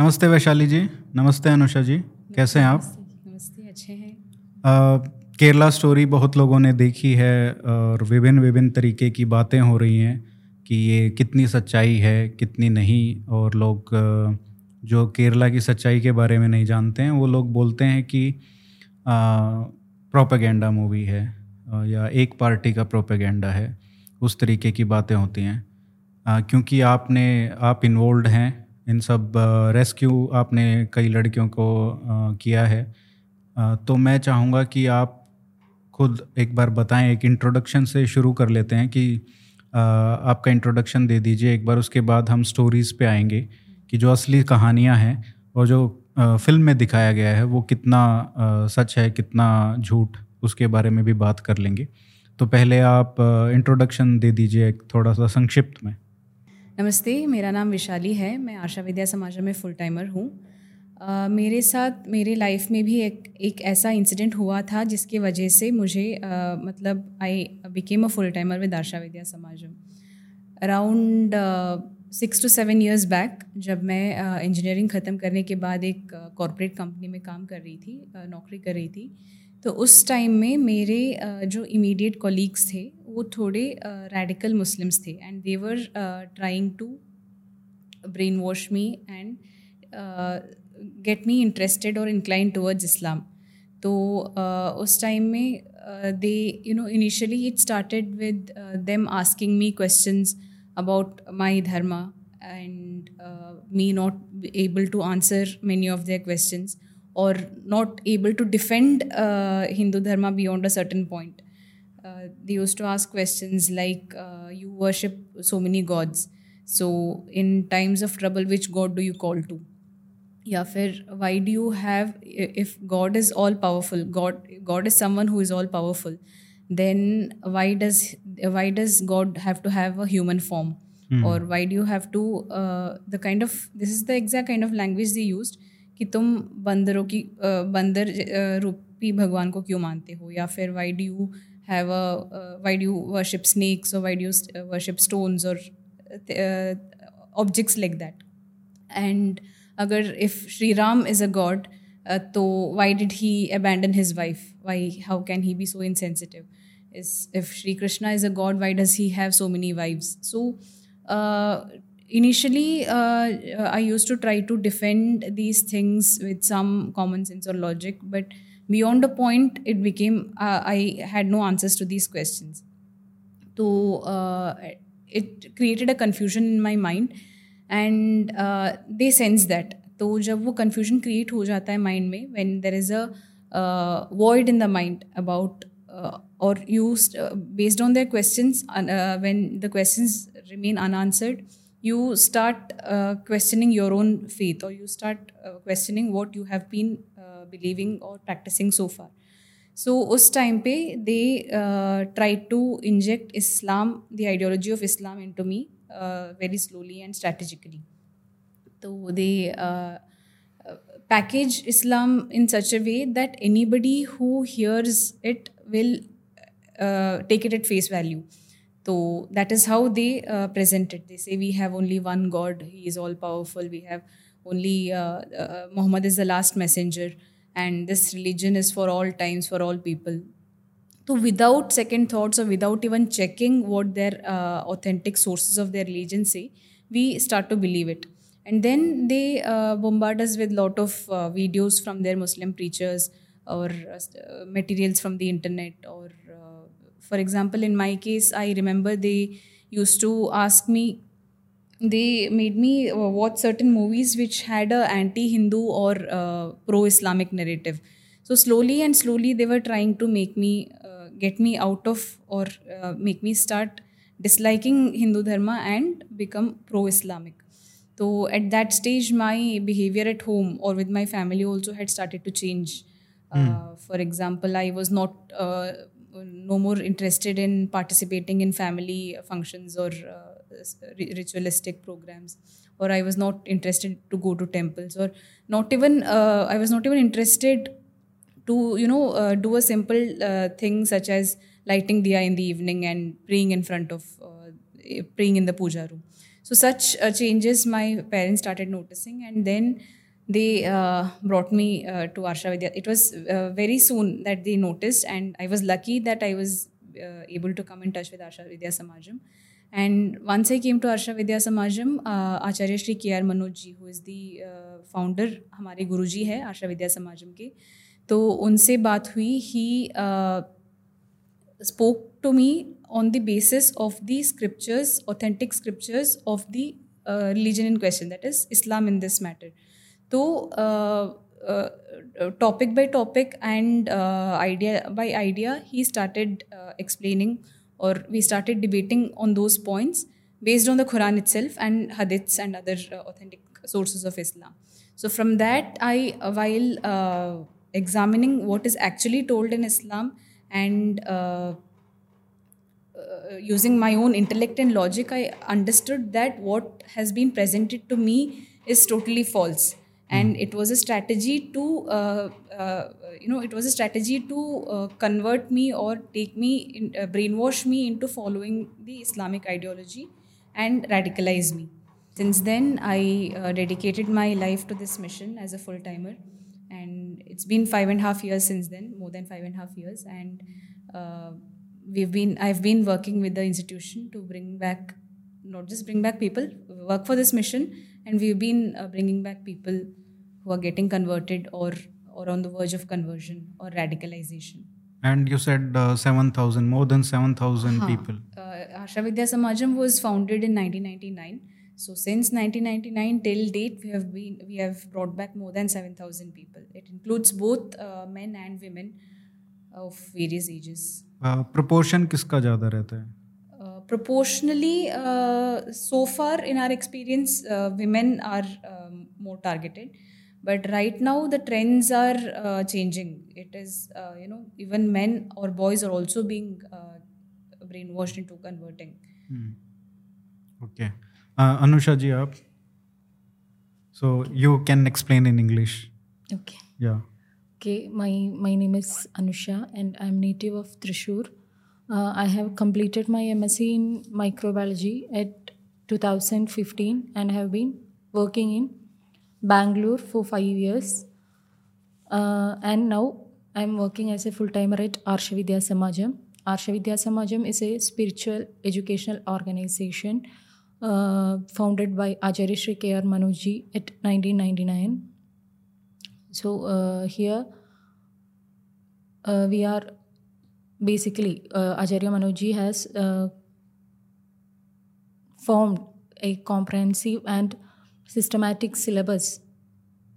नमस्ते वैशाली जी नमस्ते अनुषा जी कैसे हैं आप? नमस्ते अच्छे हैं। केरला स्टोरी बहुत लोगों ने देखी है और विभिन्न विभिन्न तरीके की बातें हो रही हैं कि ये कितनी सच्चाई है कितनी नहीं और लोग जो केरला की सच्चाई के बारे में नहीं जानते हैं वो लोग बोलते हैं कि प्रोपेगेंडा मूवी है या एक पार्टी का प्रोपेगेंडा है उस तरीके की बातें होती हैं। क्योंकि आपने आप इन्वॉल्व हैं इन सब रेस्क्यू आपने कई लड़कियों को किया है। तो मैं चाहूँगा कि आप खुद एक बार बताएँ, एक इंट्रोडक्शन से शुरू कर लेते हैं कि आपका इंट्रोडक्शन दे दीजिए। एक बार उसके बाद हम स्टोरीज़ पे आएँगे कि जो असली कहानियाँ हैं और जो फ़िल्म में दिखाया गया है, वो कितना सच है, कितना झूठ, उसके बारे में भी बात कर लेंगे। तो पहले आप इंट्रोडक्शन दे दीजिए थोड़ा सा संक्षिप्त में। नमस्ते मेरा नाम विशाली है। मैं आशा विद्या समाज में फुल टाइमर हूँ मेरे साथ मेरे लाइफ में भी एक एक ऐसा इंसिडेंट हुआ था जिसकी वजह से मुझे uh, मतलब I became a full timer with Arsha Vidya Samajam around six to seven years back जब मैं इंजीनियरिंग ख़त्म करने के बाद एक कॉरपोरेट कंपनी में काम कर रही थी नौकरी कर रही थी तो उस टाइम में मेरे जो इमीडिएट कॉलीग्स थे वो थोड़े रेडिकल मुस्लिम्स थे and they were trying to brainwash me and get me interested और इंक्लाइन टूवर्ड्स इस्लाम तो उस टाइम में they you know initially it started with them asking me questions about my dharma and me not able to answer many of their questions और not able to defend Hindu Dharma beyond a certain point. Uh, they used to ask questions like, uh, You worship so many gods. So, in times of trouble, which god do you call to? या फिर why do you have if God is all powerful God God is someone who is all powerful then why does why does god have to have a human form Hmm. or why do you have to uh, the kind of this is the exact kind of language they used कि तुम बंदरों की uh, बंदर uh, रूपी भगवान को क्यों मानते हो या फिर why do you have a why do worship snacks और वाई डू वर्शिप स्टोन्स और ऑब्जेक्ट्स लाइक दैट एंड अगर if Shri Ram is a God तो why did he abandon his wife why how can he B so insensitive is if Sri Krishna is a god, why does he have so many wives? So uh, initially, uh, I used to try to defend these things with some common sense or logic, but beyond a point, it became uh, I had no answers to these questions. So uh, it created a confusion in my mind, and uh, they sense that. तो जब वो confusion create हो जाता है mind में when there is a uh, void in the mind about uh, or used uh, based on their questions uh, when the questions remain unanswered you start uh, questioning your own faith or you start uh, questioning what you have been uh, believing or practicing so far so उस time पे they uh, tried to inject islam the ideology of islam into me uh, very slowly and strategically so they uh, package Islam in such a way that anybody who hears it will uh, take it at face value. So that is how they uh, present it. They say we have only one God, He is all powerful. We have only uh, uh, Muhammad is the last messenger, and this religion is for all times, for all people. So without second thoughts or without even checking what their uh, authentic sources of their religion say, we start to believe it and then they uh, bombard us with lot of uh, videos from their muslim preachers or uh, materials from the internet or uh, for example in my case i remember they used to ask me they made me uh, watch certain movies which had a anti-hindu or uh, pro-islamic narrative. So slowly and slowly they were trying to make me get me out of or make me start disliking hindu dharma and become pro-islamic. So at that stage, my behavior at home or with my family also had started to change. Uh, for example, I was not uh, no more interested in participating in family functions or uh, ritualistic programs, or I was not interested to go to temples, or not even I was not even interested to you know do a simple thing such as lighting diya in the evening and praying in front of praying in the puja room So such uh, changes my parents started noticing, and then they uh, brought me uh, to Arsha Vidya. It was uh, very soon that they noticed, and I was lucky that I was uh, able to come in touch with Arsha Vidya Samajam. And once I came to Arsha Vidya Samajam Acharya Shri K R Manoj ji who is the founder हमारे गुरु जी है आशा विद्या समाजम के तो उनसे बात हुई। He spoke to me on the basis of the scriptures authentic scriptures of the religion in question that is Islam in this matter तो topic by topic and idea by idea he started explaining uh, or we started debating on those points based on the Quran itself and hadiths and other uh, authentic sources of Islam. So, from that, I, while examining what is actually told in Islam and uh, using my own intellect and logic, I understood that what has been presented to me is totally false. And it was a strategy to, uh, uh, you know, it was a strategy to uh, convert me or take me, in, uh, brainwash me into following the Islamic ideology and radicalize me. Since then, I uh, dedicated my life to this mission as a full timer. And it's been five and a half years since then, more than five and a half years. And we've been I've been working with the institution to bring back not just bring back people work for this mission and we've been uh, bringing back people who are getting converted or or on the verge of conversion or radicalization. And you said uh, 7,000, more than 7,000 huh. people. Uh, Arsha Vidya Samajam was founded in 1999. So since 1999 till date, we have been we have brought back more than 7,000 people. It includes both uh, men and women of various ages. Uh, proportion किसका ज़्यादा रहता है? Proportionally, uh, so far in our experience, uh, women are um, more targeted. Uh, but right now the trends are uh, changing. It is you know even men or boys are also being brainwashed into converting. Hmm. okay. Anusha ji aap so you can explain in english. Okay. Yeah. Okay, my, my name is Anusha and I'm native of Thrissur. Uh, I have completed my MSc in microbiology at 2015 and have been working in Bangalore for five years. Uh, and now I'm working as a full timer at Arshavidya Samajam. Arshavidya Samajam is a spiritual educational organization uh, founded by Acharya Shri K.R. Manojji at 1999 so uh, here uh, we are basically uh, Acharya Manojji has uh, formed a comprehensive and systematic syllabus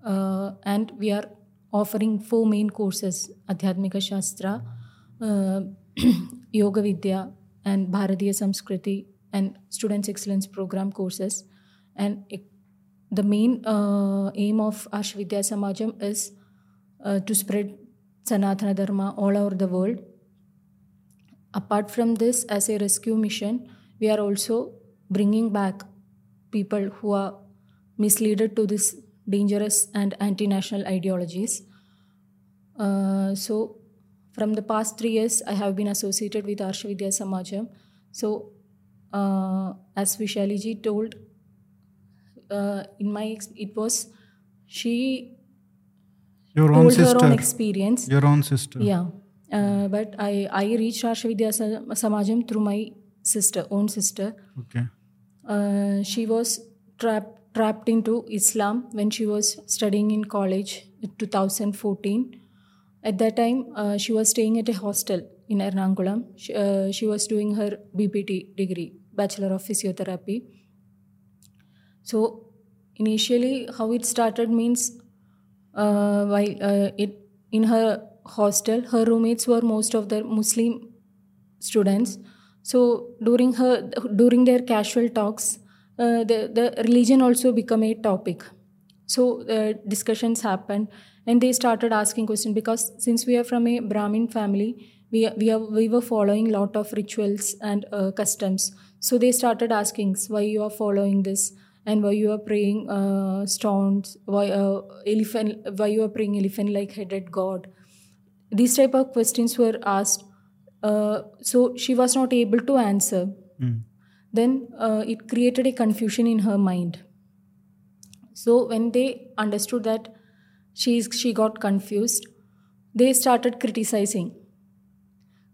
uh, and we are offering four main courses Adhyatmika Shastra, uh, Yoga Vidya and Bharatiya Samskriti and Students Excellence Program courses and the main uh, aim of Arshavidya Samajam is uh, to spread Sanatana Dharma all over the world. Apart from this, as a rescue mission, we are also bringing back people who are misleaded to this dangerous and anti-national ideologies. Uh, so, from the past three years, I have been associated with Arshavidya Samajam. So, uh, as Vishaliji told, uh, in my ex- it was she your own sister her own experience. Your own sister. Yeah. Uh, but i i reached Arshavidya samajam through my sister own sister. Okay. Uh, she was trapped trapped into islam when she was studying in college in 2014 at that time uh, she was staying at a hostel in ernakulam. She, uh, she was doing her bpt degree bachelor of physiotherapy. So initially, how it started means uh, while uh, it in her hostel, her roommates were most of the Muslim students. So during her during their casual talks, uh, the the religion also became a topic. So uh, discussions happened, and they started asking questions because since we are from a Brahmin family, we we are we were following lot of rituals and uh, customs. So they started asking why you are following this and why you are praying uh, stones, why uh, elephant, why you are praying elephant like headed god. These type of questions were asked. Uh, so she was not able to answer. Mm. Then uh, it created a confusion in her mind. So when they understood that she's she got confused they started criticizing.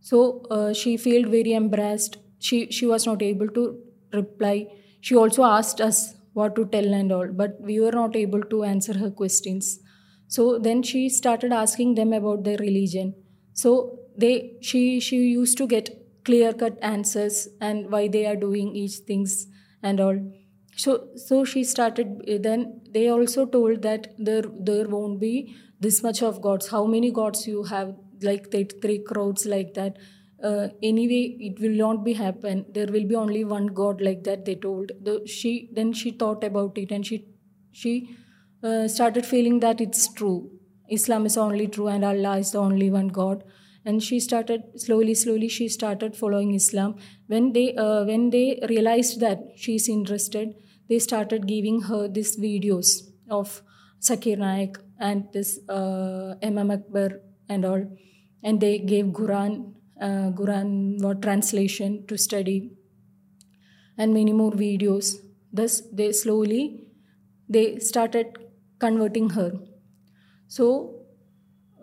So uh, she felt very embarrassed. She she was not able to reply. She also asked us what to tell and all but we were not able to answer her questions. So then she started asking them about their religion. So they she she used to get clear cut answers and why they are doing each things and all. So so she started then they also told that there there won't be this much of gods. How many gods you have like the three crowds like that? Uh, anyway it will not be happen. There will be only one god like that they told. The, she then she thought about it and she she uh, started feeling that it's true. Islam is only true and allah is the only one god and she started slowly slowly she started following islam when they uh, when they realized that she is interested they started giving her these videos of Zakir Naik and this uh, Imam Akbar and all and they gave Quran uh, Quran what translation to study and many more videos. Thus, they slowly they started converting her. So,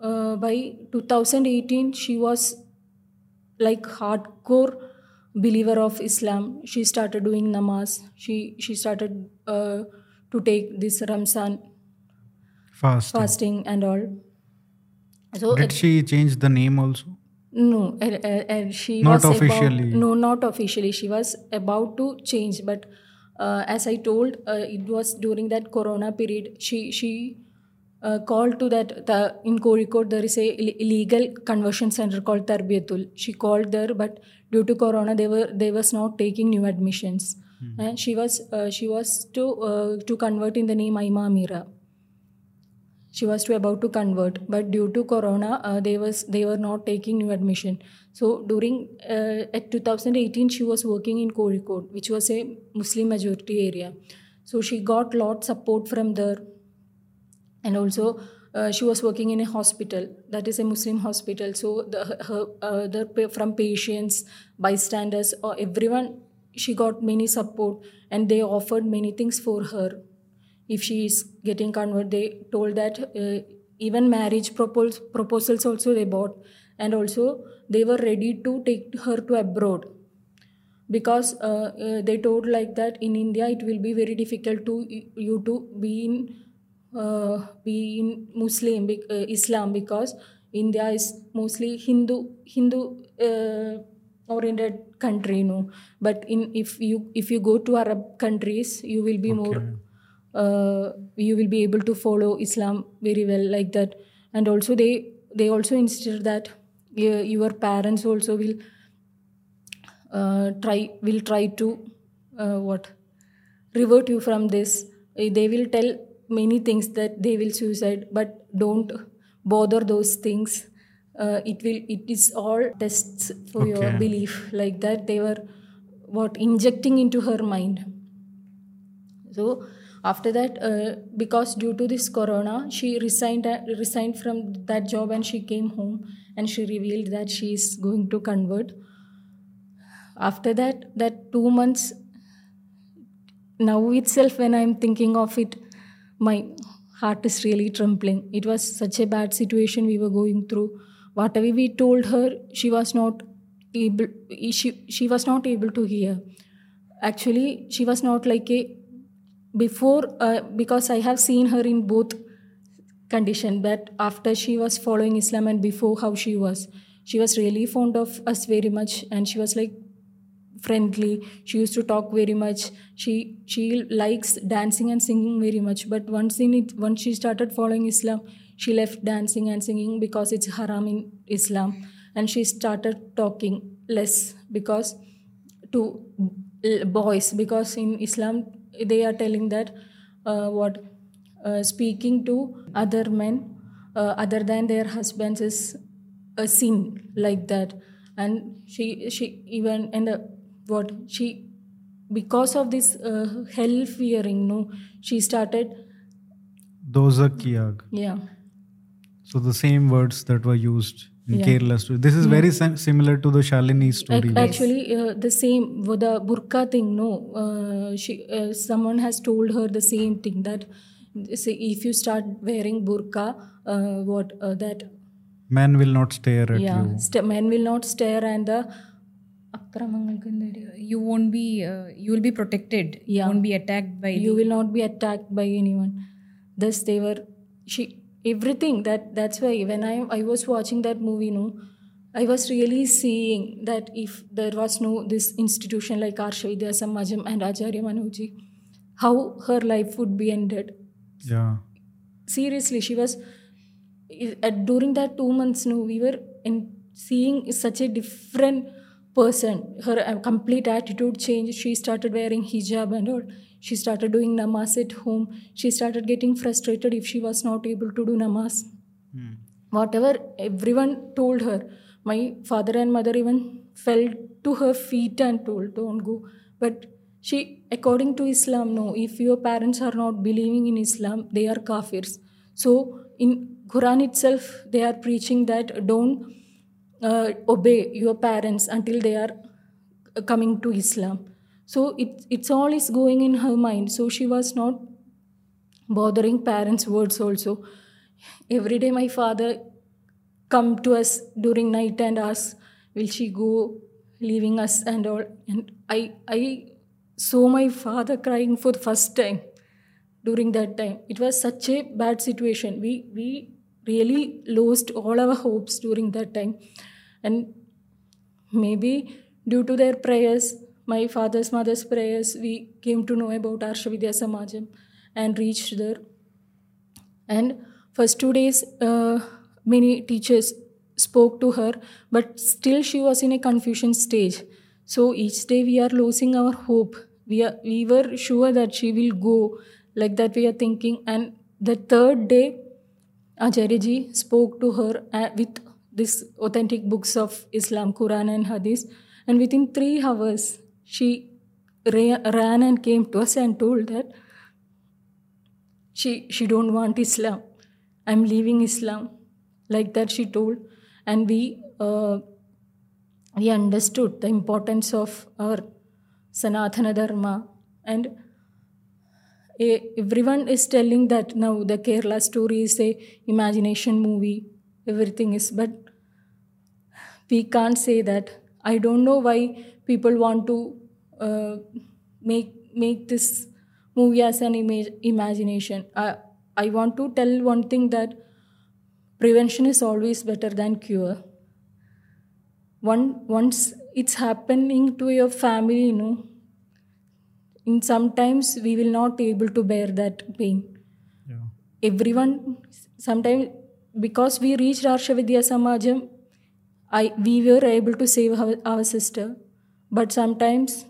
uh, by 2018, she was like hardcore believer of Islam. She started doing namaz. She she started uh, to take this Ramzan fasting. fasting and all. So Did it- she change the name also? No, uh, uh, she Not was officially. About, no, not officially. She was about to change, but uh, as I told, uh, it was during that Corona period. She she uh, called to that the in Kozhikode there is a ill- illegal conversion center called Tarbiyatul. She called there, but due to Corona, they were they was not taking new admissions. And she was uh, she was to uh, to convert in the name Aima Amira. She was to about to convert but due to corona uh, they was they were not taking new admission. So during uh, at 2018 she was working in Kozhikode which was a muslim majority area. So she got lot support from there and also uh, she was working in a hospital that is a muslim hospital. So the her uh, the from patients bystanders or everyone she got many support and they offered many things for her. If she is getting converted they told that uh, even marriage propos- proposals also they bought. And also they were ready to take her to abroad. Because uh, uh, they told like that in india it will be very difficult to you to be in uh, be in muslim bec- uh, islam because india is mostly hindu hindu uh, oriented country you know. But in if you if you go to arab countries you will be more uh, you will be able to follow islam very well like that. And also they they also insisted that uh, your parents also will uh, try will try to uh, what revert you from this. They will tell many things that they will suicide but don't bother those things. Uh, it will it is all tests for your belief like that they were what injecting into her mind. So after that uh, because due to this corona she resigned uh, resigned from that job and she came home and she revealed that she is going to convert. After that that 2 months now itself when i'm thinking of it my heart is really trembling. It was such a bad situation we were going through. Whatever we told her she was not able she, she was not able to hear. Actually she was not like a before uh, because i have seen her in both condition that after she was following islam and before how she was. She was really fond of us very much and she was like friendly. She used to talk very much. She she likes dancing and singing very much. But once in it once she started following islam she left dancing and singing because it's haram in islam. And she started talking less because to boys because in islam they are telling that uh, what uh, speaking to other men uh, other than their husbands is a sin like that. And she she even and uh, what she because of this uh, hell fearing no she started Dozak ki aag. yeah So the same words that were used in Yeah. Kerala story. This is very sim- similar to the Shalini story. Ac- Actually, uh, the same with the burqa thing. No, uh, she uh, someone has told her the same thing that say if you start wearing burqa, uh, what uh, that Men will not stare at yeah, you. st- men will not stare and the you won't be uh, you will be protected. Yeah. you won't be attacked by you will not be attacked by anyone. Thus they were she everything that that's why when i i was watching that movie no i was really seeing that if there was no this institution like arshavidya samajam and acharya manojji how her life would be ended. Yeah. Seriously she was at, during that two months you no we were in seeing such a different person her uh, complete attitude changed. She started wearing hijab and all. She started doing namaz at home. She started getting frustrated if she was not able to do namaz Hmm. whatever everyone told her my father and mother even fell to her feet and told don't go. But she according to islam no if your parents are not believing in islam they are kafirs. So in quran itself they are preaching that don't uh, obey your parents until they are coming to islam. So it, it's all is going in her mind. So she was not bothering parents words also. Every day my father come to us during night and ask will she go leaving us and all? And i i saw my father crying for the first time during that time. It was such a bad situation. We we really lost all our hopes during that time. And maybe due to their prayers my father's mother's prayers we came to know about arsha vidya samajam and reached there. And first two days uh, many teachers spoke to her but still she was in a confusion stage. So each day we are losing our hope. We are we were sure that she will go like that we are thinking. And the third day acharya spoke to her uh, with this authentic books of islam quran and hadith. And within 3 hours she ran and came to us and told that she she don't want islam. I'm leaving islam. Like that she told. And we uh, we understood the importance of our sanatana dharma. And everyone is telling that now the kerala story is a imagination movie everything is but we can't say that. I don't know why people want to uh, make make this movie as an image imagination. I, I want to tell one thing that prevention is always better than cure. One once it's happening to your family you know in sometimes we will not be able to bear that pain Yeah. everyone sometimes because we reached Arsha Vidya Samajam, I we were able to save our, our sister, but sometimes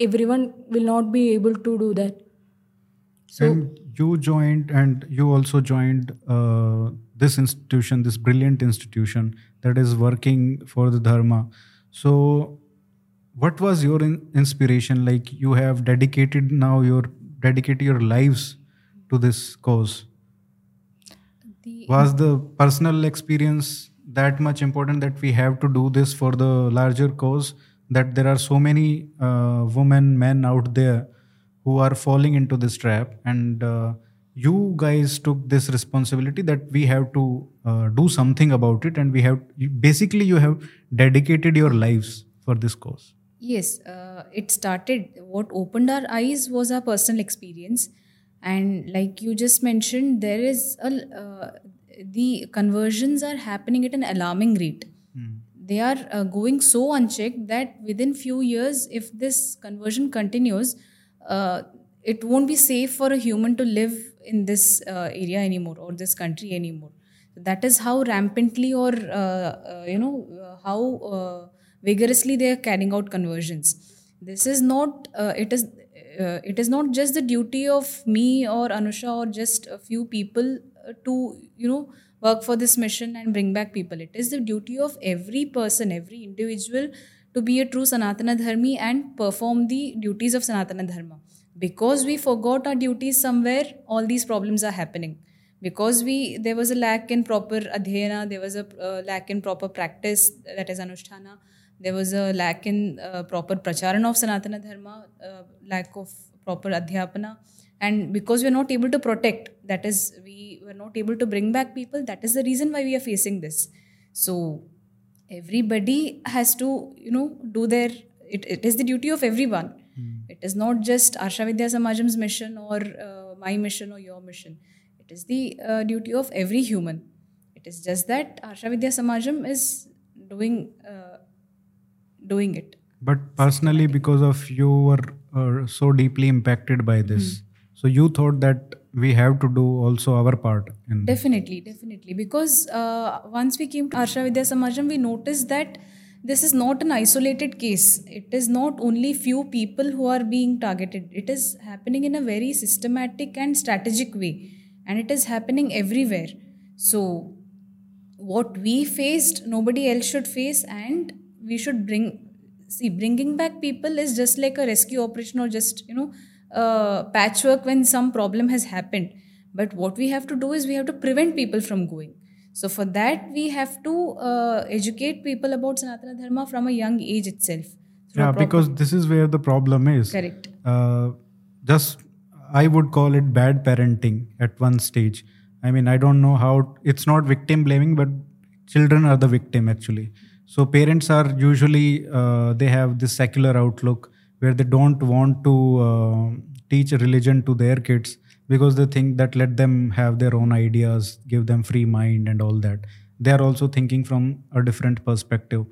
everyone will not be able to do that. So and you joined, and you also joined uh, this institution, this brilliant institution that is working for the dharma. So, what was your in- inspiration? Like you have dedicated now your dedicated your lives to this cause. The, Was the personal experience that much important that we have to do this for the larger cause? That there are so many uh, women, men out there who are falling into this trap, and uh, you guys took this responsibility that we have to uh, do something about it, and we have basically you have dedicated your lives for this cause. Yes, uh, it started. What opened our eyes was our personal experience, and like you just mentioned, there is a uh, the conversions are happening at an alarming rate. They are uh, going so unchecked that within few years, if this conversion continues, uh, it won't be safe for a human to live in this uh, area anymore or this country anymore. That is how rampantly or uh, uh, you know how uh, vigorously they are carrying out conversions. This is not uh, it is uh, it is not just the duty of me or Anusha or just a few people uh, to you know work for this mission and bring back people. It is the duty of every person, every individual to be a true Sanatana Dharmi and perform the duties of Sanatana Dharma. Because we forgot our duties somewhere, all these problems are happening. because we there was a lack in proper adhyana, there was a uh, lack in proper practice, that is anusthana. There was a lack in uh, proper pracharana of Sanatana Dharma, uh, lack of proper adhyapana. And because we're not able to protect, that is, we were not able to bring back people, that is the reason why we are facing this. So everybody has to, you know, do their, it, it is the duty of everyone. It is not just Arsha Vidya Samajam's mission or uh, my mission or your mission. It is the uh, duty of every human. It is just that Arsha Vidya Samajam is doing uh, doing it. But personally, because of you were uh, so deeply impacted by this, so you thought that we have to do also our part in Definitely, definitely. Because uh, once we came to Arsha Vidya Samajam, we noticed that this is not an isolated case. It is not only few people who are being targeted. It is happening in a very systematic and strategic way, and it is happening everywhere. So, what we faced, nobody else should face, and we should bring. See, bringing back people is just like a rescue operation or just you know uh, patchwork when some problem has happened. But what we have to do is we have to prevent people from going. So for that, we have to uh, educate people about Sanatana Dharma from a young age itself. yeah because this is where the problem is correct. uh, just i would call it bad parenting at one stage i mean i don't know how it's not victim blaming but children are the victim actually so parents are usually uh, they have this secular outlook where they don't want to uh, teach religion to their kids because they think that let them have their own ideas give them free mind and all that. They are also thinking from a different perspective.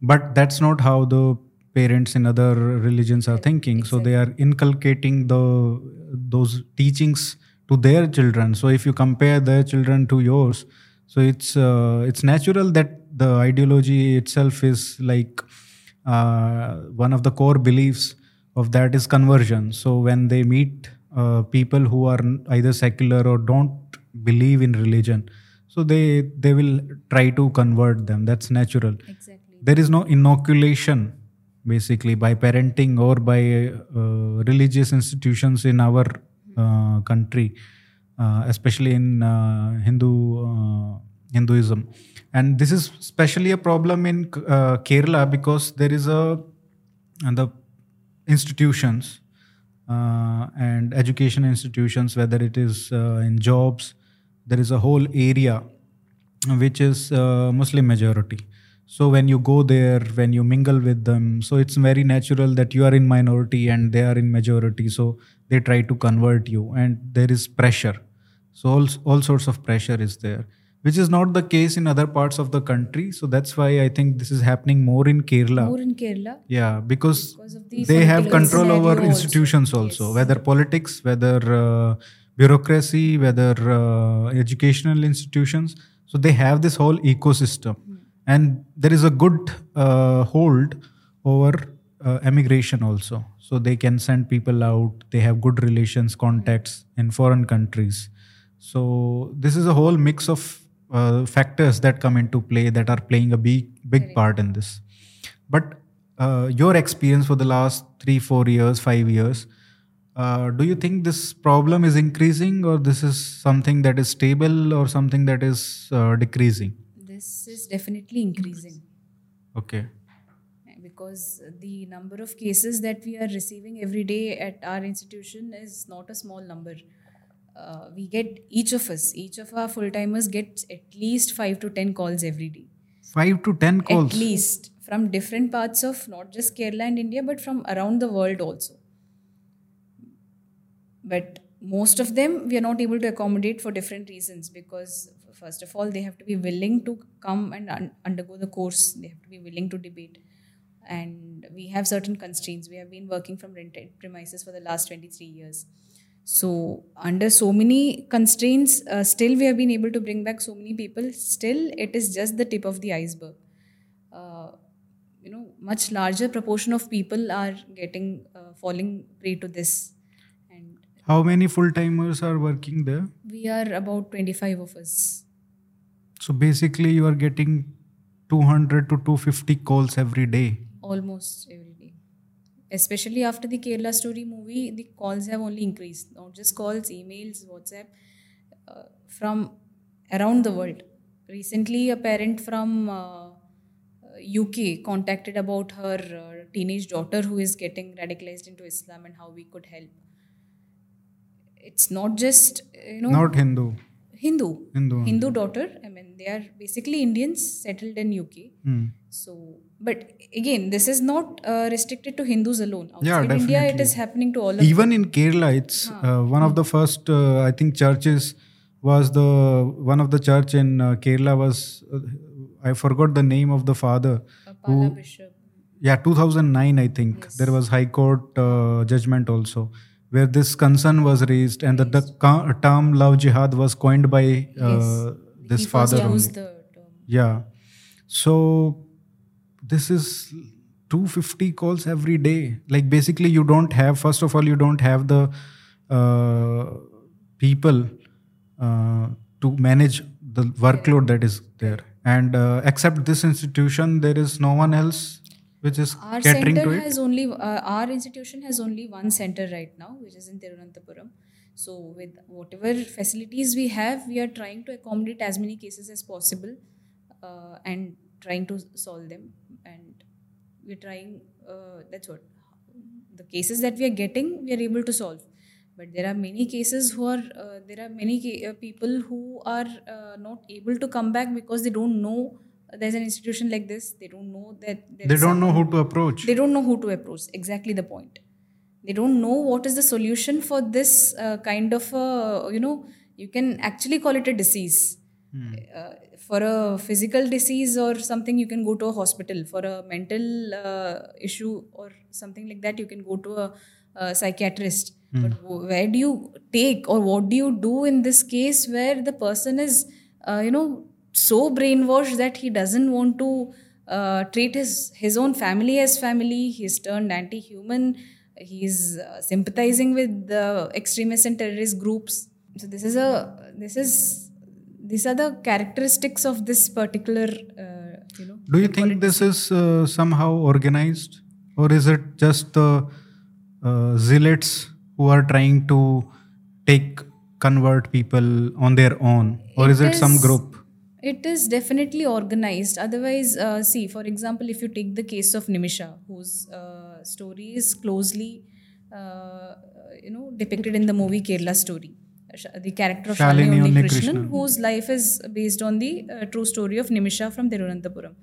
But that's not how the parents in other religions are thinking. So they are inculcating the those teachings to their children. So if you compare their children to yours so it's uh, it's natural that the ideology itself is like uh, one of the core beliefs of that is conversion. So when they meet uh, people who are either secular or don't believe in religion so they they will try to convert them. That's natural. Exactly. there is no inoculation basically by parenting or by uh, religious institutions in our uh, country uh, especially in uh, hindu uh, hinduism and this is especially a problem in uh, kerala because there is a and the institutions uh, and education institutions whether it is uh, in jobs there is a whole area which is uh, muslim majority. So when you go there when you mingle with them so it's very natural that you are in minority and they are in majority. So they try to convert you and there is pressure. So all, all sorts of pressure is there which is not the case in other parts of the country. So that's why i think this is happening more in kerala. More in Kerala. yeah because, Because they have control over also. institutions also, whether politics whether uh, bureaucracy whether uh, educational institutions. So they have this whole ecosystem. And there is a good uh, hold over uh, emigration also. So they can send people out. They have good relations contacts in foreign countries. So this is a whole mix of uh, factors that come into play that are playing a big big part in this but uh, your experience for the last three four years five years uh, do you think this problem is increasing or this is something that is stable or something that is uh, decreasing This is definitely increasing. okay because the number of cases that we are receiving every day at our institution is not a small number. Uh, we get each of us, each of our full timers get at least five to ten calls every day. five to ten calls? At least. From different parts of not just Kerala and India, but from around the world also. But most of them we are not able to accommodate for different reasons because first of all they have to be willing to come and un- undergo the course. They have to be willing to debate. And we have certain constraints. We have been working from rented premises for the last 23 years so under so many constraints uh, still we have been able to bring back so many people. Still it is just the tip of the iceberg. Uh, you know much larger proportion of people are getting uh, falling prey to this. And how many full timers are working there? We are about 25 of us. So basically you are getting 200 to 250 calls every day. Almost every day especially after the kerala story movie the calls have only increased not just calls emails whatsapp uh, from around the world. Recently, a parent from uh, UK contacted about her uh, teenage daughter who is getting radicalized into Islam and how we could help. It's not just you know Not Hindu. Hindu Hindu. Hindu daughter. I mean, they are basically Indians settled in UK. Hmm. So, but again, this is not uh, restricted to Hindus alone. Outside Yeah, India, it is happening to all of Even in Kerala, it's uh, one of the first, uh, I think, churches was the one of the church in uh, Kerala was, uh, I forgot the name of the father. them. Pala Bishop. Yeah, 2009, I think. There was High Court uh, judgment also, where this concern was raised, and that the ca- term love jihad was coined by uh, this He father. only. the. Yeah. So this is 250 calls every day. Like basically, you don't have, first of all, you don't have the uh, people uh, to manage the workload that is there. And uh, except this institution, there is no one else which is Our catering center to it. has only uh, our institution has only one center right now, which is in Thiruvananthapuram. So with whatever facilities we have, we are trying to accommodate as many cases as possible, uh, and trying to solve them. And we're trying. Uh, that's what the cases that we are getting, we are able to solve. But there are many cases who are uh, there are many ca- uh, people who are uh, not able to come back because they don't know there's an institution like this. They don't know that They don't know who to approach. they don't know who to approach exactly the point. They don't know what is the solution for this uh, kind of a you know you can actually call it a disease. Uh, for a physical disease or something you can go to a hospital. For a mental uh, issue or something like that you can go to a, a psychiatrist. But where do you take or what do you do in this case where the person is uh, you know so brainwashed that he doesn't want to uh, treat his his own family as family. He's turned anti-human. He's uh, sympathizing with the extremist and terrorist groups. So this is a this is these are the characteristics of this particular uh, you know. Do you think this is uh, somehow organized, or is it just the uh, zealots who are trying to take convert people on their own, or is it some group? It is definitely organized. Otherwise, uh, see, for example, if you take the case of Nimisha, whose uh, story is closely, uh, you know, depicted in the movie Kerala Story. The character of Shalini Shalini Krishnan, whose life is based on the uh, true story of Nimisha from Thiruvananthapuram.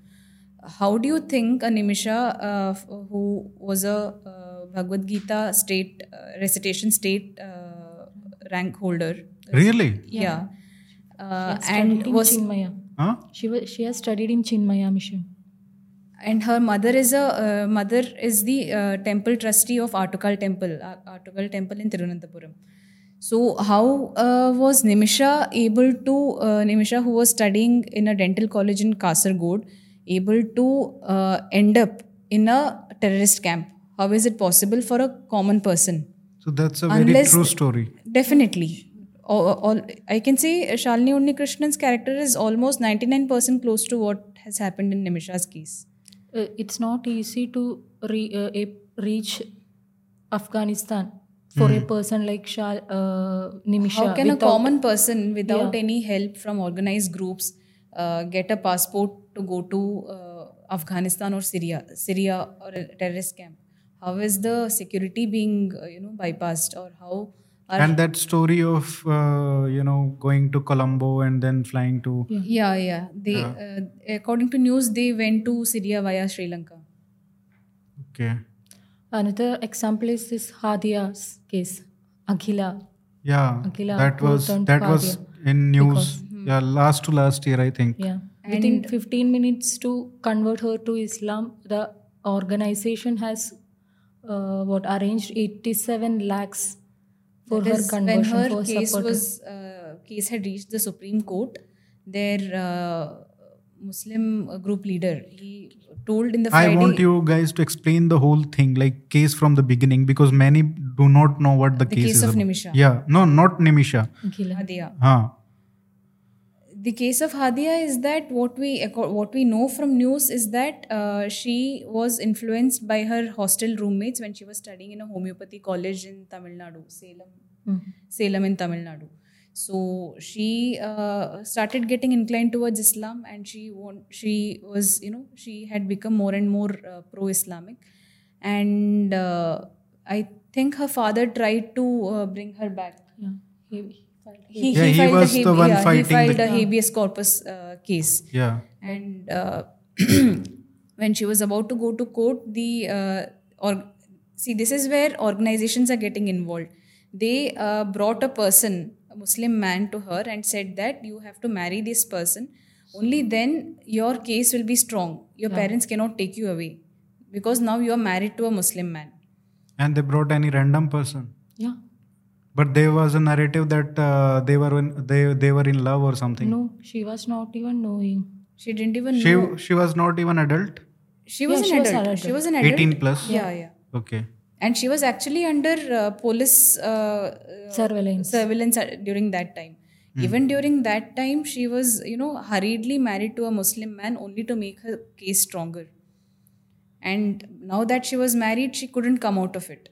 How do you think a Nimisha, uh, f- who was a uh, Bhagavad Gita state uh, recitation state uh, rank holder, Really? yeah, uh, and was Chinmaya. Huh? She was she has studied in Chinmaya mission. and her mother is a uh, mother is the uh, temple trustee of Attukal Temple, uh, Attukal Temple in Thiruvananthapuram. So how uh, was Nimisha able to uh, Nimisha who was studying in a dental college in Kasargod able to uh, end up in a terrorist camp? How is it possible for a common person? So that's a very Unless- true story. Definitely. All, all, I can say uh, Shalini Unni Krishnan's character is almost 99% close to what has happened in Nimisha's case. Uh, it's not easy to re- uh, a- reach Afghanistan for a person like Shal, uh, Nimisha. How can a common person, without Yeah. any help from organized groups, uh, get a passport to go to uh, Afghanistan or Syria, Syria or a terrorist camp? How is the security being, uh, you know, bypassed, or how are And that story of uh, you know going to Colombo and then flying to yeah, yeah. They, Uh, according to news, they went to Syria via Sri Lanka. okay, Another example is this Hadia's case, Akhila. yeah, Akhila that was turned that was in news. Yeah, last to last year, I think. Yeah. Within 15 minutes to convert her to Islam, the organization has uh, what arranged 87 lakhs for her Because when her for case support. was uh, case had reached the Supreme Court, their uh, Muslim uh, group leader he told in the Friday, I want you guys to explain the whole thing, like case from the beginning, because many do not know what the, The case, case is. of about. Nimisha. Yeah, no, not Nimisha. Akhila. Hadia. Huh. The case of Hadia is that what we what we know from news is that uh, she was influenced by her hostel roommates when she was studying in a homeopathy college in Tamil Nadu, Salem, Salem in Tamil Nadu. So she uh, started getting inclined towards Islam, and she want, she was you know she had become more and more uh, pro-Islamic, and uh, I think her father tried to uh, bring her back. Yeah. He, He, Yeah, he filed was a the one yeah, fighting he filed the- a habeas corpus uh, case. Yeah. and uh, when she was about to go to court the uh, or see this is where organizations are getting involved. They uh, brought a person a muslim man to her and said that you have to marry this person. Only then your case will be strong. Your parents cannot take you away because now you are married to a muslim man. And they brought any random person. Yeah. But there was a narrative that uh, they were in, they they were in love or something. No, she was not even knowing. she didn't even She know she was not even adult. she was Yeah, an she was adult. adult. she was an adult 18 plus. yeah yeah Okay. and she was actually under uh, police uh, uh, Surveillance. surveillance during that time even during that time she was you know hurriedly married to a muslim man only to make her case stronger and now that she was married she couldn't come out of it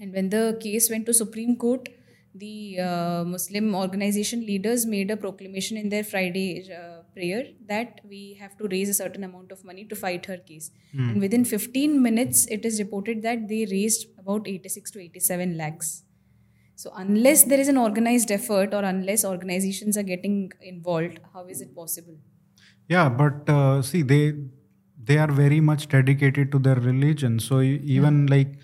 and when the case went to supreme court the uh, muslim organization leaders made a proclamation in their friday uh, prayer that we have to raise a certain amount of money to fight her case. And within 15 minutes it is reported that they raised about 86 to 87 lakhs. So unless there is an organized effort or unless organizations are getting involved how is it possible? Yeah, but uh, see, they they are very much dedicated to their religion. So even like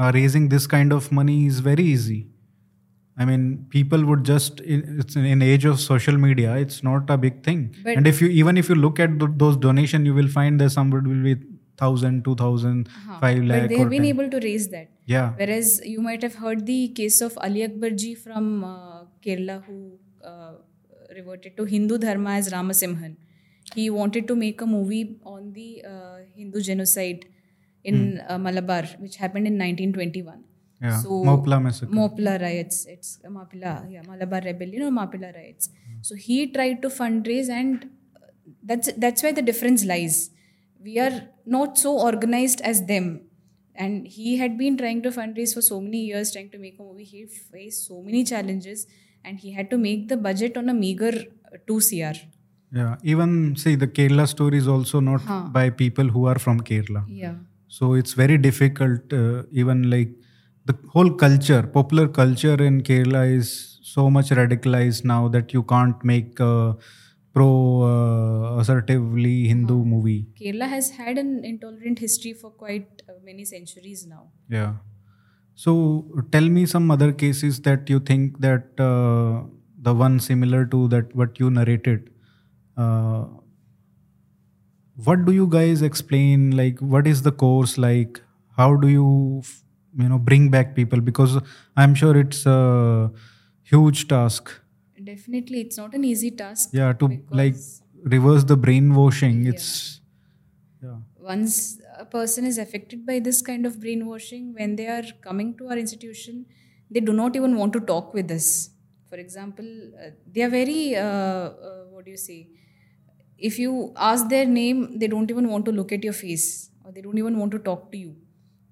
uh, raising this kind of money is very easy. I mean, people would just in- it's in age of social media. It's not a big thing. But- and if you even if you look at th- those donation, you will find that somebody will be thousand, two thousand, five but lakh. they or have been 10. able to raise that Yeah. Whereas you might have heard the case of Ali Akbar ji from uh, Kerala who uh, reverted to Hindu dharma as Ramasimhan. He wanted to make a movie on the uh, Hindu genocide in uh, Malabar, which happened in 1921. Yeah. So Mopla massacre. Mopla riots. It's Mapila, yeah, Malabar rebellion or Mapila riots. So he tried to fundraise, and uh, that's that's where the difference lies. We are not so organized as them, and he had been trying to fundraise for so many years, trying to make a movie. He faced so many challenges, and he had to make the budget on a meager uh, two cr. Yeah. Even see the Kerala story is also not by people who are from Kerala. Yeah. So it's very difficult uh, even like the whole culture popular culture in kerala is so much radicalized now that you can't make a pro uh, assertively hindu movie. Kerala has had an intolerant history for quite uh, many centuries now. yeah. So tell me some other cases that you think that uh, the one similar to that what you narrated uh, what do you guys explain like what is the course like how do you you know bring back people because i'm sure it's a huge task Definitely, it's not an easy task. yeah to like reverse the brainwashing it's yeah once a person is affected by this kind of brainwashing, when they are coming to our institution, they do not even want to talk with us. For example, uh, they are very, uh, uh, what do you say? If you ask their name, they don't even want to look at your face or they don't even want to talk to you.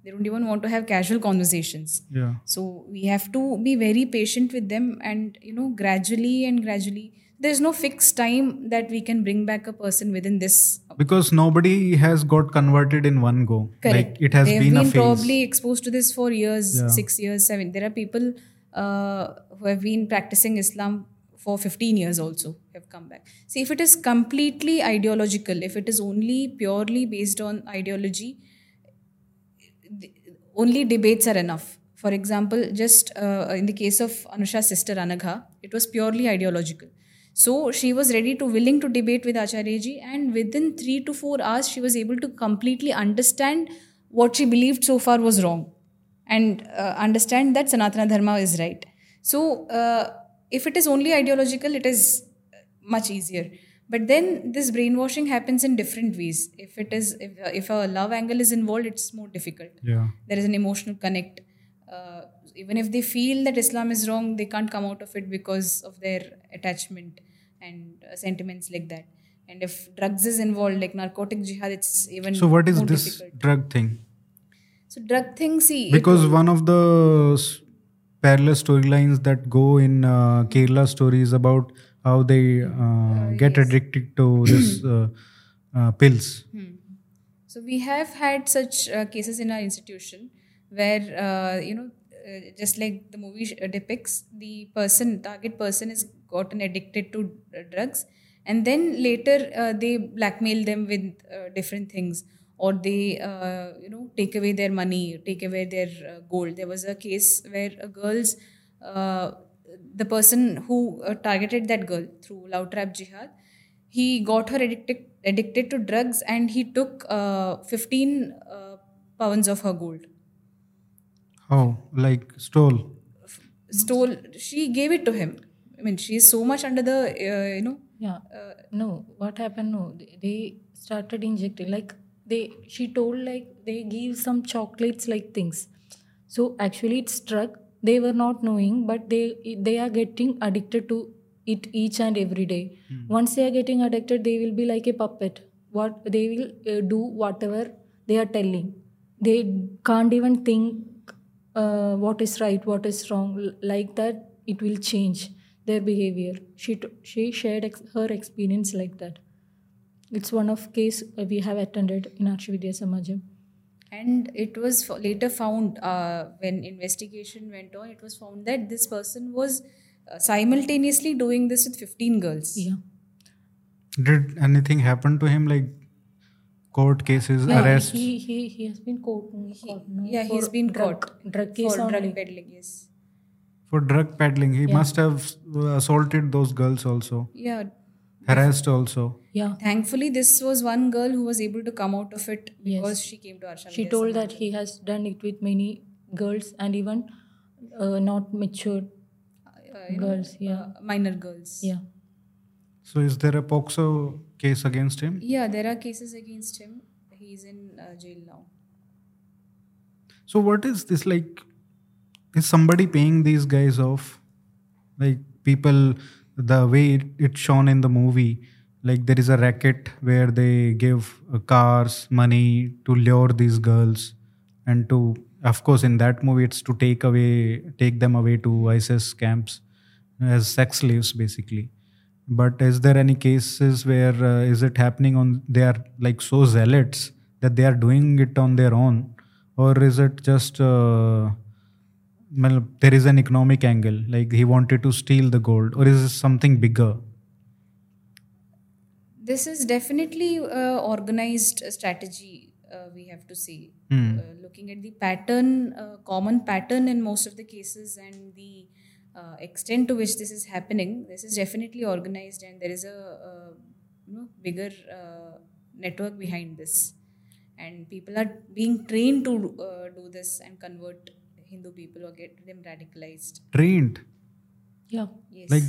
They don't even want to have casual conversations. yeah So we have to be very patient with them and, you know, gradually and gradually. There's no fixed time that we can bring back a person within this because nobody has got converted in one go Correct. like it has They've been, been, a phase probably exposed to this for years, Yeah. six years, seven. There are people uh, who have been practicing Islam for 15 years also have come back. See, if it is completely ideological, if it is only purely based on ideology, only debates are enough. For example, just uh, in the case of Anusha's sister Anagha, it was purely ideological. So she was ready to willing to debate with Acharyaji, and within three to four hours, she was able to completely understand what she believed so far was wrong, and uh, understand that Sanatana Dharma is right. So uh, if it is only ideological, it is much easier. But then this brainwashing happens in different ways. If it is if, if a love angle is involved, it's more difficult yeah there is an emotional connect. Uh, even if they feel that Islam is wrong, they can't come out of it because of their attachment and uh, sentiments like that. And if drugs is involved, like narcotic jihad, it's even so what is this difficult. drug thing So drug thing, see, it- because one of the parallel storylines that go in uh, Kerala stories about how they uh, get yes. addicted to this uh, uh, pills. So we have had such uh, cases in our institution where uh, you know, uh, just like the movie sh- depicts, the person, target person, is gotten addicted to drugs, and then later uh, they blackmail them with uh, different things, or they uh, you know take away their money, take away their uh, gold. There was a case where a girl's uh, the person who uh, targeted that girl through Love Trap Jihad he got her addicted addicted to drugs and he took uh, 15 uh, pounds of her gold How? Like stole. stole she gave it to him i mean she is so much under the uh, you know Yeah. no, what happened? No, they, they started injecting. Like they, she told like they give some chocolates like things. So actually, it's drug. They were not knowing, but they they are getting addicted to it each and every day. Once they are getting addicted, they will be like a puppet. What they will uh, do whatever they are telling. They can't even think uh, what is right, what is wrong. Like that, it will change their behavior. She t- she shared ex- her experience like that. It's one of case uh, we have attended in Arshavidya Samajam. and it was f- later found uh, when investigation went on it was found that this person was uh, simultaneously doing this with 15 girls Yeah. Did anything happen to him? Like court cases, Yeah, arrest? He, he, he has been caught. caught no, yeah he's been drug, caught Drug case for drug peddling yes For drug peddling. He must have uh, assaulted those girls also. yeah Harassed also. Yeah. thankfully this was one girl who was able to come out of it because she came to Arsha She told that he has done it with many girls and even uh, not mature uh, you know, girls. Yeah. uh, minor girls Yeah. So is there a POCSO case against him? Yeah, there are cases against him. He's in uh, jail now. So what is this like? Is somebody paying these guys off? Like people, the way it, it's shown in the movie, like there is a racket where they give uh, cars, money to lure these girls, and to, of course, in that movie, it's to take away, take them away to ISIS camps as sex slaves, basically. But is there any cases where uh, is it happening on? They are like so zealots that they are doing it on their own, or is it just uh, there is an economic angle like he wanted to steal the gold or is it something bigger This is definitely a organized uh, strategy. Uh, we have to say, Hmm. uh, looking at the pattern, uh, common pattern in most of the cases, and the uh, extent to which this is happening. This is definitely organized, and there is a, uh you know bigger uh, network behind this, and people are being trained to uh, do this and convert Hindu people or get them radicalized. trained Yeah. Yes, like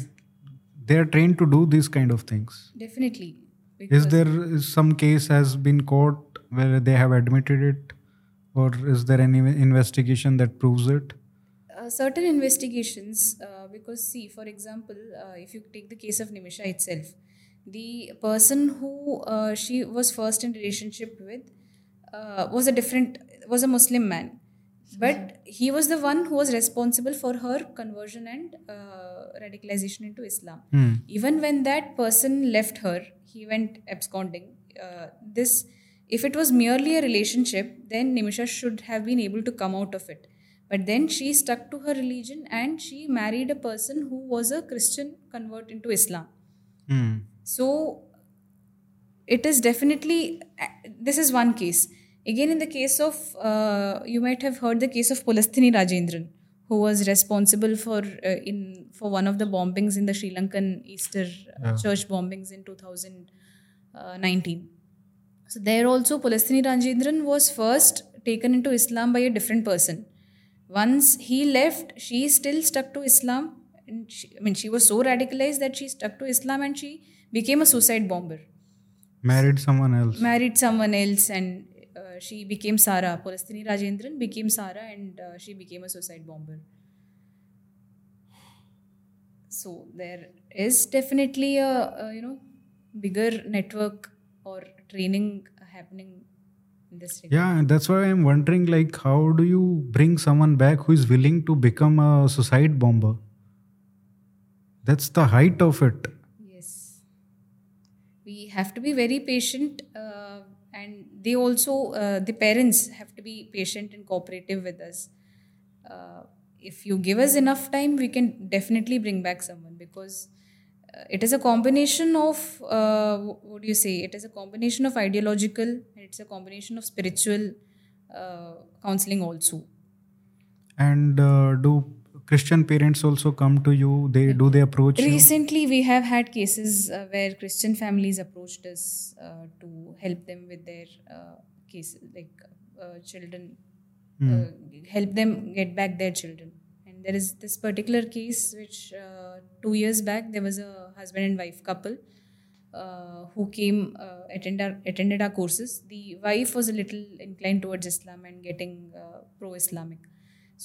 they are trained to do these kind of things definitely. is because- there is some case has been caught where they have admitted it or is there any investigation that proves it uh, certain investigations uh, because see for example uh, if you take the case of nimisha itself the person who uh, she was first in relationship with uh, was a different was a muslim man but he was the one who was responsible for her conversion and uh, radicalization into islam. Hmm. even when that person left her he went absconding. Uh, this if it was merely a relationship then nimisha should have been able to come out of it. But then she stuck to her religion and she married a person who was a christian convert into islam. Hmm. so it is definitely this is one case again in the case of uh, you might have heard the case of Pulasthini Rajendran who was responsible for uh, in for one of the bombings in the Sri Lankan Easter uh, church bombings in 2019 so there also Pulasthini Rajendran was first taken into Islam by a different person. Once he left she still stuck to Islam and she, I mean she was so radicalized that she stuck to Islam and she became a suicide bomber. Married someone else. Married someone else and uh, she became Sara. Pulasthini Rajendran became Sara and uh, she became a suicide bomber. So there is definitely a, a you know bigger network or training happening in this regard. Yeah, that's why I'm wondering like how do you bring someone back who is willing to become a suicide bomber? That's the height of it. Yes. We have to be very patient, uh, they also, uh, the parents have to be patient and cooperative with us. Uh, if you give us enough time, we can definitely bring back someone because uh, it is a combination of, uh, what do you say? It is a combination of ideological and it's a combination of spiritual uh, counseling also. And uh, do Christian parents also come to you? They do they approach you? Recently, we have had cases uh, where Christian families approached us uh, to help them with their uh, cases, like uh, children, uh, help them get back their children. And there is this particular case which uh, two years back there was a husband and wife couple uh, who came uh, attend our, attended our courses. The wife was a little inclined towards Islam and getting uh, pro-Islamic.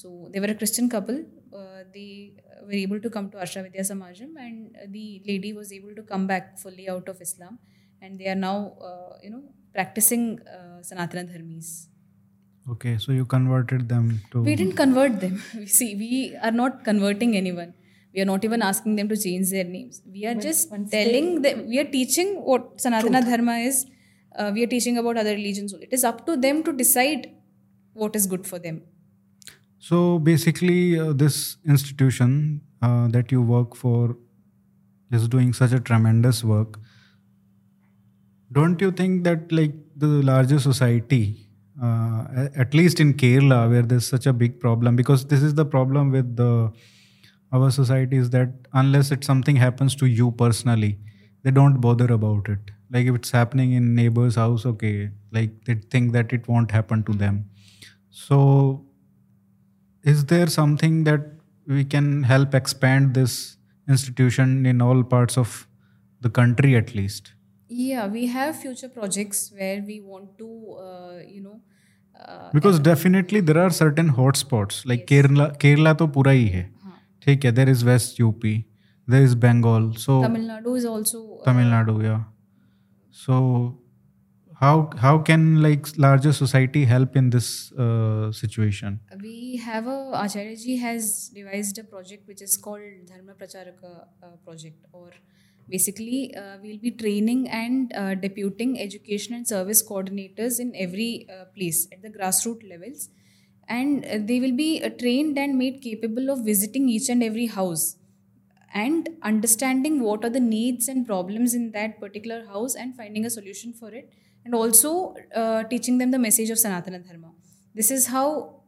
So they were a Christian couple. Uh, they uh, were able to come to Arsha Vidya Samajam, and the lady was able to come back fully out of Islam, and they are now, uh, you know, practicing uh, Sanatana Dharmis. Okay, so you converted them to. We didn't convert them. We see, we are not converting anyone. We are not even asking them to change their names. We are just telling them. We are teaching what Sanatana Dharma is. Uh, we are teaching about other religions. It is up to them to decide what is good for them. So basically, uh, this institution uh, that you work for is doing such a tremendous work. Don't you think that, like, the larger society, uh, at least in Kerala, where there's such a big problem, because this is the problem with the our society is that unless it something happens to you personally, they don't bother about it. Like if it's happening in neighbor's house, okay, like they think that it won't happen to them. So is there something that we can help expand this institution in all parts of the country at least Yeah, we have future projects where we want to, uh, you know, uh, because definitely there are certain hotspots like kerala kerala to pura hi hai ठीक है there is west up there is bengal so Tamil Nadu is also uh, tamil nadu yeah so how how can like larger society help in this uh, situation? We have a Acharya ji has devised a project which is called Dharma Pracharaka uh, project or basically uh, we'll be training and uh, deputing education and service coordinators in every uh, place at the grassroots levels. And they will be uh, trained and made capable of visiting each and every house and understanding what are the needs and problems in that particular house and finding a solution for it and also uh, teaching them the message of sanatana dharma. This is how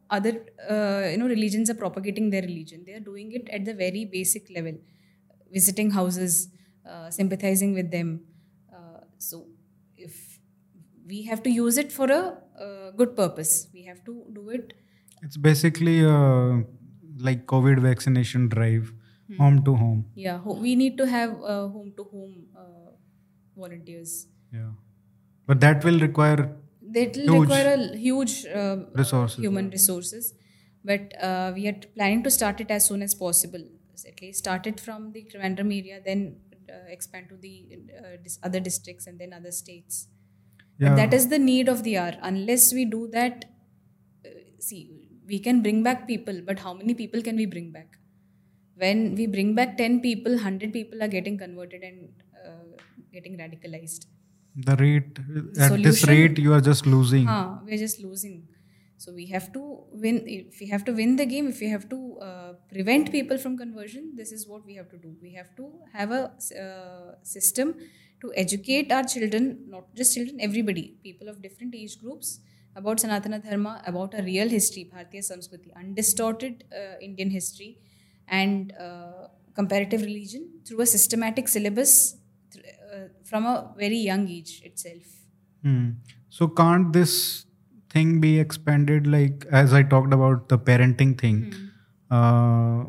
other uh, you know religions are propagating their religion. They are doing it at the very basic level visiting houses uh, sympathizing with them. Uh, so if we have to use it for a uh, good purpose we have to do it. It's basically uh, like covid vaccination drive home to home. Yeah ho- we need to have uh, home to home uh, volunteers. Yeah. But that will require that will require a huge uh, Resources. human resources. But uh, we are planning to start it as soon as possible. At least start it from the Trivandrum area then uh, expand to the uh, dis- other districts and then other states. Yeah. but that is the need of the hour. Unless we do that uh, see we can bring back people but how many people can we bring back? When we bring back 10 people 100 people are getting converted and uh, getting radicalized the rate at this rate you are just losing. Huh, we're just losing. So we have to win. If we have to win the game, if we have to uh, prevent people from conversion, this is what we have to do. We have to have a uh, system to educate our children, not just children, everybody, people of different age groups, about Sanatana Dharma, about a real history, Bharatiya Samskriti, undistorted uh, Indian history, and uh, comparative religion through a systematic syllabus from a very young age itself. Hmm. So can't this thing be expanded like as I talked about the parenting thing? Uh,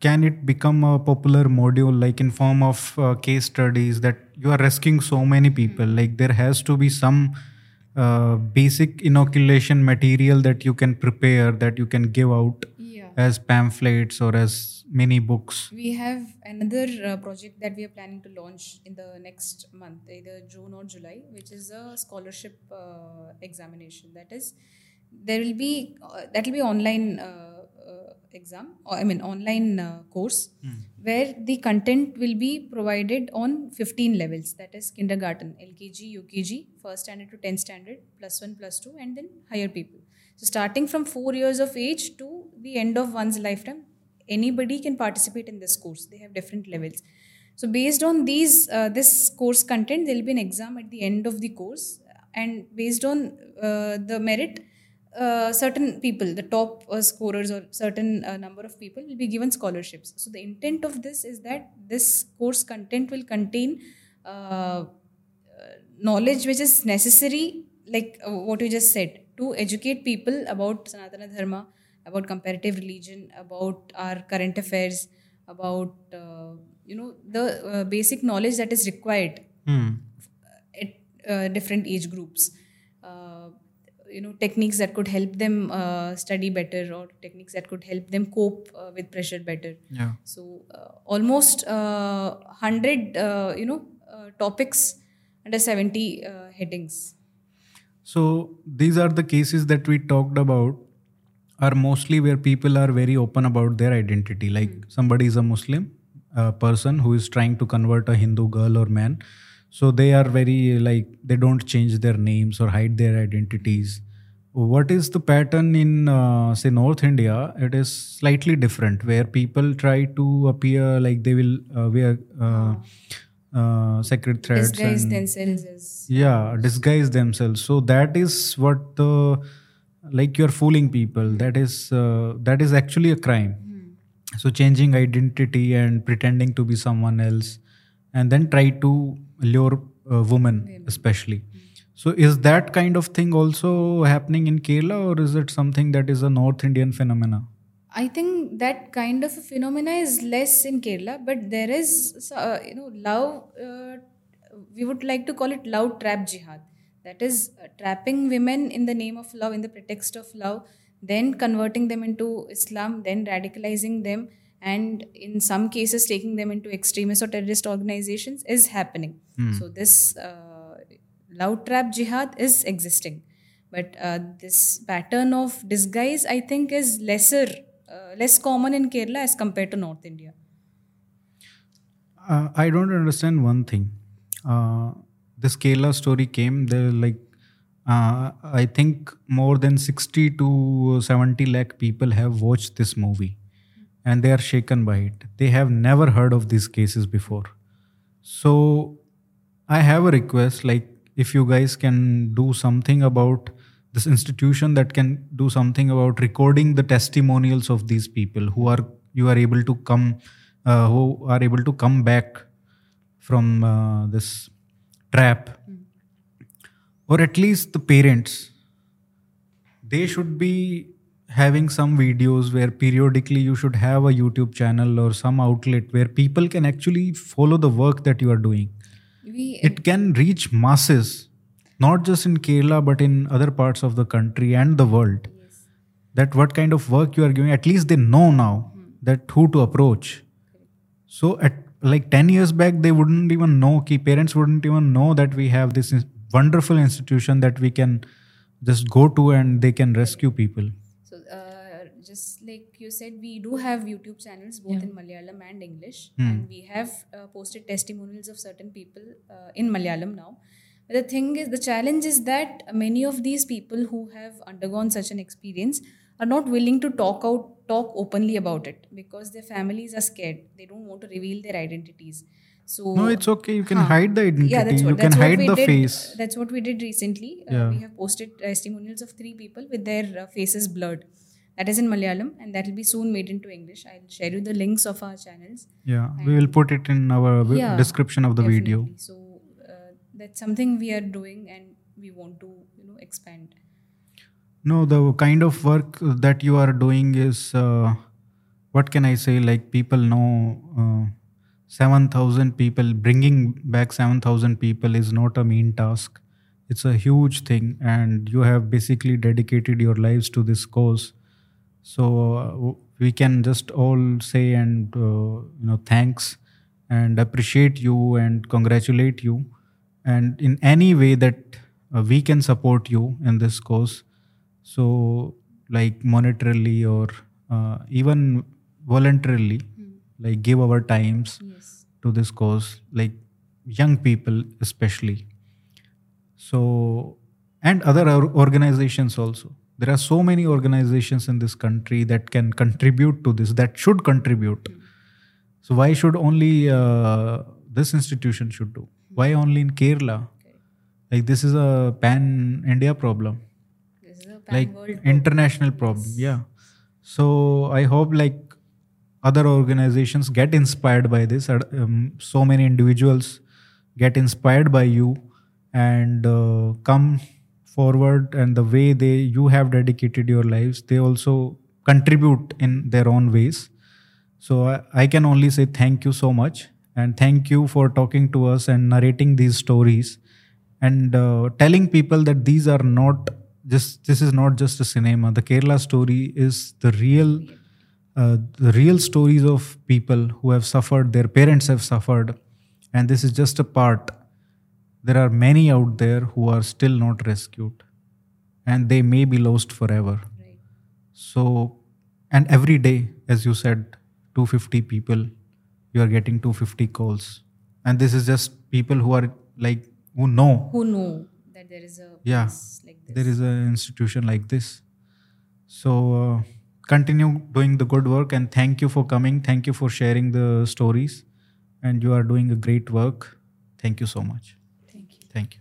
can it become a popular module like in form of uh, case studies that you are rescuing so many people? Like there has to be some uh, basic inoculation material that you can prepare that you can give out Yeah. as pamphlets or as many books. We have another uh, project that we are planning to launch in the next month, either June or July, which is a scholarship uh, examination. That is, there will be uh, that will be online uh, uh, exam, or I mean online uh, course, where the content will be provided on 15 levels. That is kindergarten, LKG, UKG, first standard to 10th standard, plus one, plus two, and then higher people. So starting from four years of age to the end of one's lifetime, anybody can participate in this course. They have different levels. So based on these uh, this course content, there will be an exam at the end of the course, and based on uh, the merit, uh, certain people, the top uh, scorers or certain uh, number of people, will be given scholarships. So the intent of this is that this course content will contain uh, knowledge which is necessary, like what you just said, to educate people about Sanatana Dharma, about comparative religion, about our current affairs, about uh, you know the uh, basic knowledge that is required Hmm. at uh, different age groups. Uh, you know techniques that could help them uh, study better or techniques that could help them cope uh, with pressure better. Yeah. So uh, almost uh, hundred uh, you know uh, topics under seventy uh, headings. So these are the cases that we talked about are mostly where people are very open about their identity. Like somebody is a Muslim uh, person who is trying to convert a Hindu girl or man. So they are very like they don't change their names or hide their identities. What is the pattern in uh, say North India? It is slightly different where people try to appear like they will uh, wear uh, uh, sacred threads. Disguise and- themselves yeah disguise themselves so that is what the like you're fooling people that is uh, that is actually a crime. So changing identity and pretending to be someone else and then try to lure a woman especially. So is that kind of thing also happening in kerala or is it something that is a north indian phenomena? I think that kind of a phenomena is less in Kerala, but there is, uh, you know, love. Uh, we would like to call it love trap jihad. That is uh, trapping women in the name of love, in the pretext of love, then converting them into Islam, then radicalizing them, and in some cases taking them into extremist or terrorist organizations is happening. So this uh, love trap jihad is existing but uh, this pattern of disguise i think is lesser uh, less common in kerala as compared to north india Uh, I don't understand one thing. This Kerala story came there like uh, I think more than 60 to 70 lakh people have watched this movie and they are shaken by it. They have never heard of these cases before. So I have a request like if you guys can do something about this institution that can do something about recording the testimonials of these people who are you are able to come uh, who are able to come back from uh, this trap. Or at least the parents. They should be having some videos where periodically you should have a youtube channel or some outlet where people can actually follow the work that you are doing. We uh, it can reach masses not just in kerala but in other parts of the country and the world. That what kind of work you are doing at least they know now hmm. that who to approach. So at like 10 years back they wouldn't even know key parents wouldn't even know that we have this wonderful institution that we can just go to and they can rescue people. So uh, just like you said we do have youtube channels both in malayalam and english. And we have uh, posted testimonials of certain people uh, in malayalam now. But the thing is the challenge is that many of these people who have undergone such an experience are not willing to talk out talk openly about it because their families are scared. They don't want to reveal their identities. So no it's okay. You can Huh. hide the identity yeah that's what you can that's what hide we the did. face. That's what we did recently. Uh, Yeah. we have posted testimonials of three people with their uh, faces blurred. That is in malayalam and that will be soon made into english. I'll share you the links of our channels. Yeah we will put it in our Yeah, description of the video. Definitely. so uh, that's something we are doing and we want to you know expand No, the kind of work that you are doing is uh, what can I say? Like people know uh, 7,000 people, bringing back 7,000 people is not a mean task. It's a huge thing, and you have basically dedicated your lives to this cause. So, uh, we can just all say and uh, you know thanks and appreciate you and congratulate you and in any way that uh, we can support you in this cause so like monetarily or uh, even voluntarily like give our times yes. to this cause like young people especially. So and other organizations also. There are so many organizations in this country that can contribute to this that should contribute. So why should only uh, this institution should do? Why only in kerala? Like this is a pan india problem. this is a like international problem yeah. So i hope like other organizations get inspired by this. Um, so many individuals get inspired by you and uh, come forward and the way they you have dedicated your lives they also contribute in their own ways. So I, I can only say thank you so much and thank you for talking to us and narrating these stories and uh, telling people that these are not just this is not just a cinema. The kerala story is the real uh, the real stories of people who have suffered their parents have suffered. And this is just a part. There are many out there who are still not rescued. And they may be lost forever. Right so and every day as you said 250 people you are getting 250 calls. And this is just people who are like who know. Who know that there is a Yeah. place like this. there is an institution like this. So uh, continue doing the good work and thank you for coming. Thank you for sharing the stories. And you are doing a great work. Thank you so much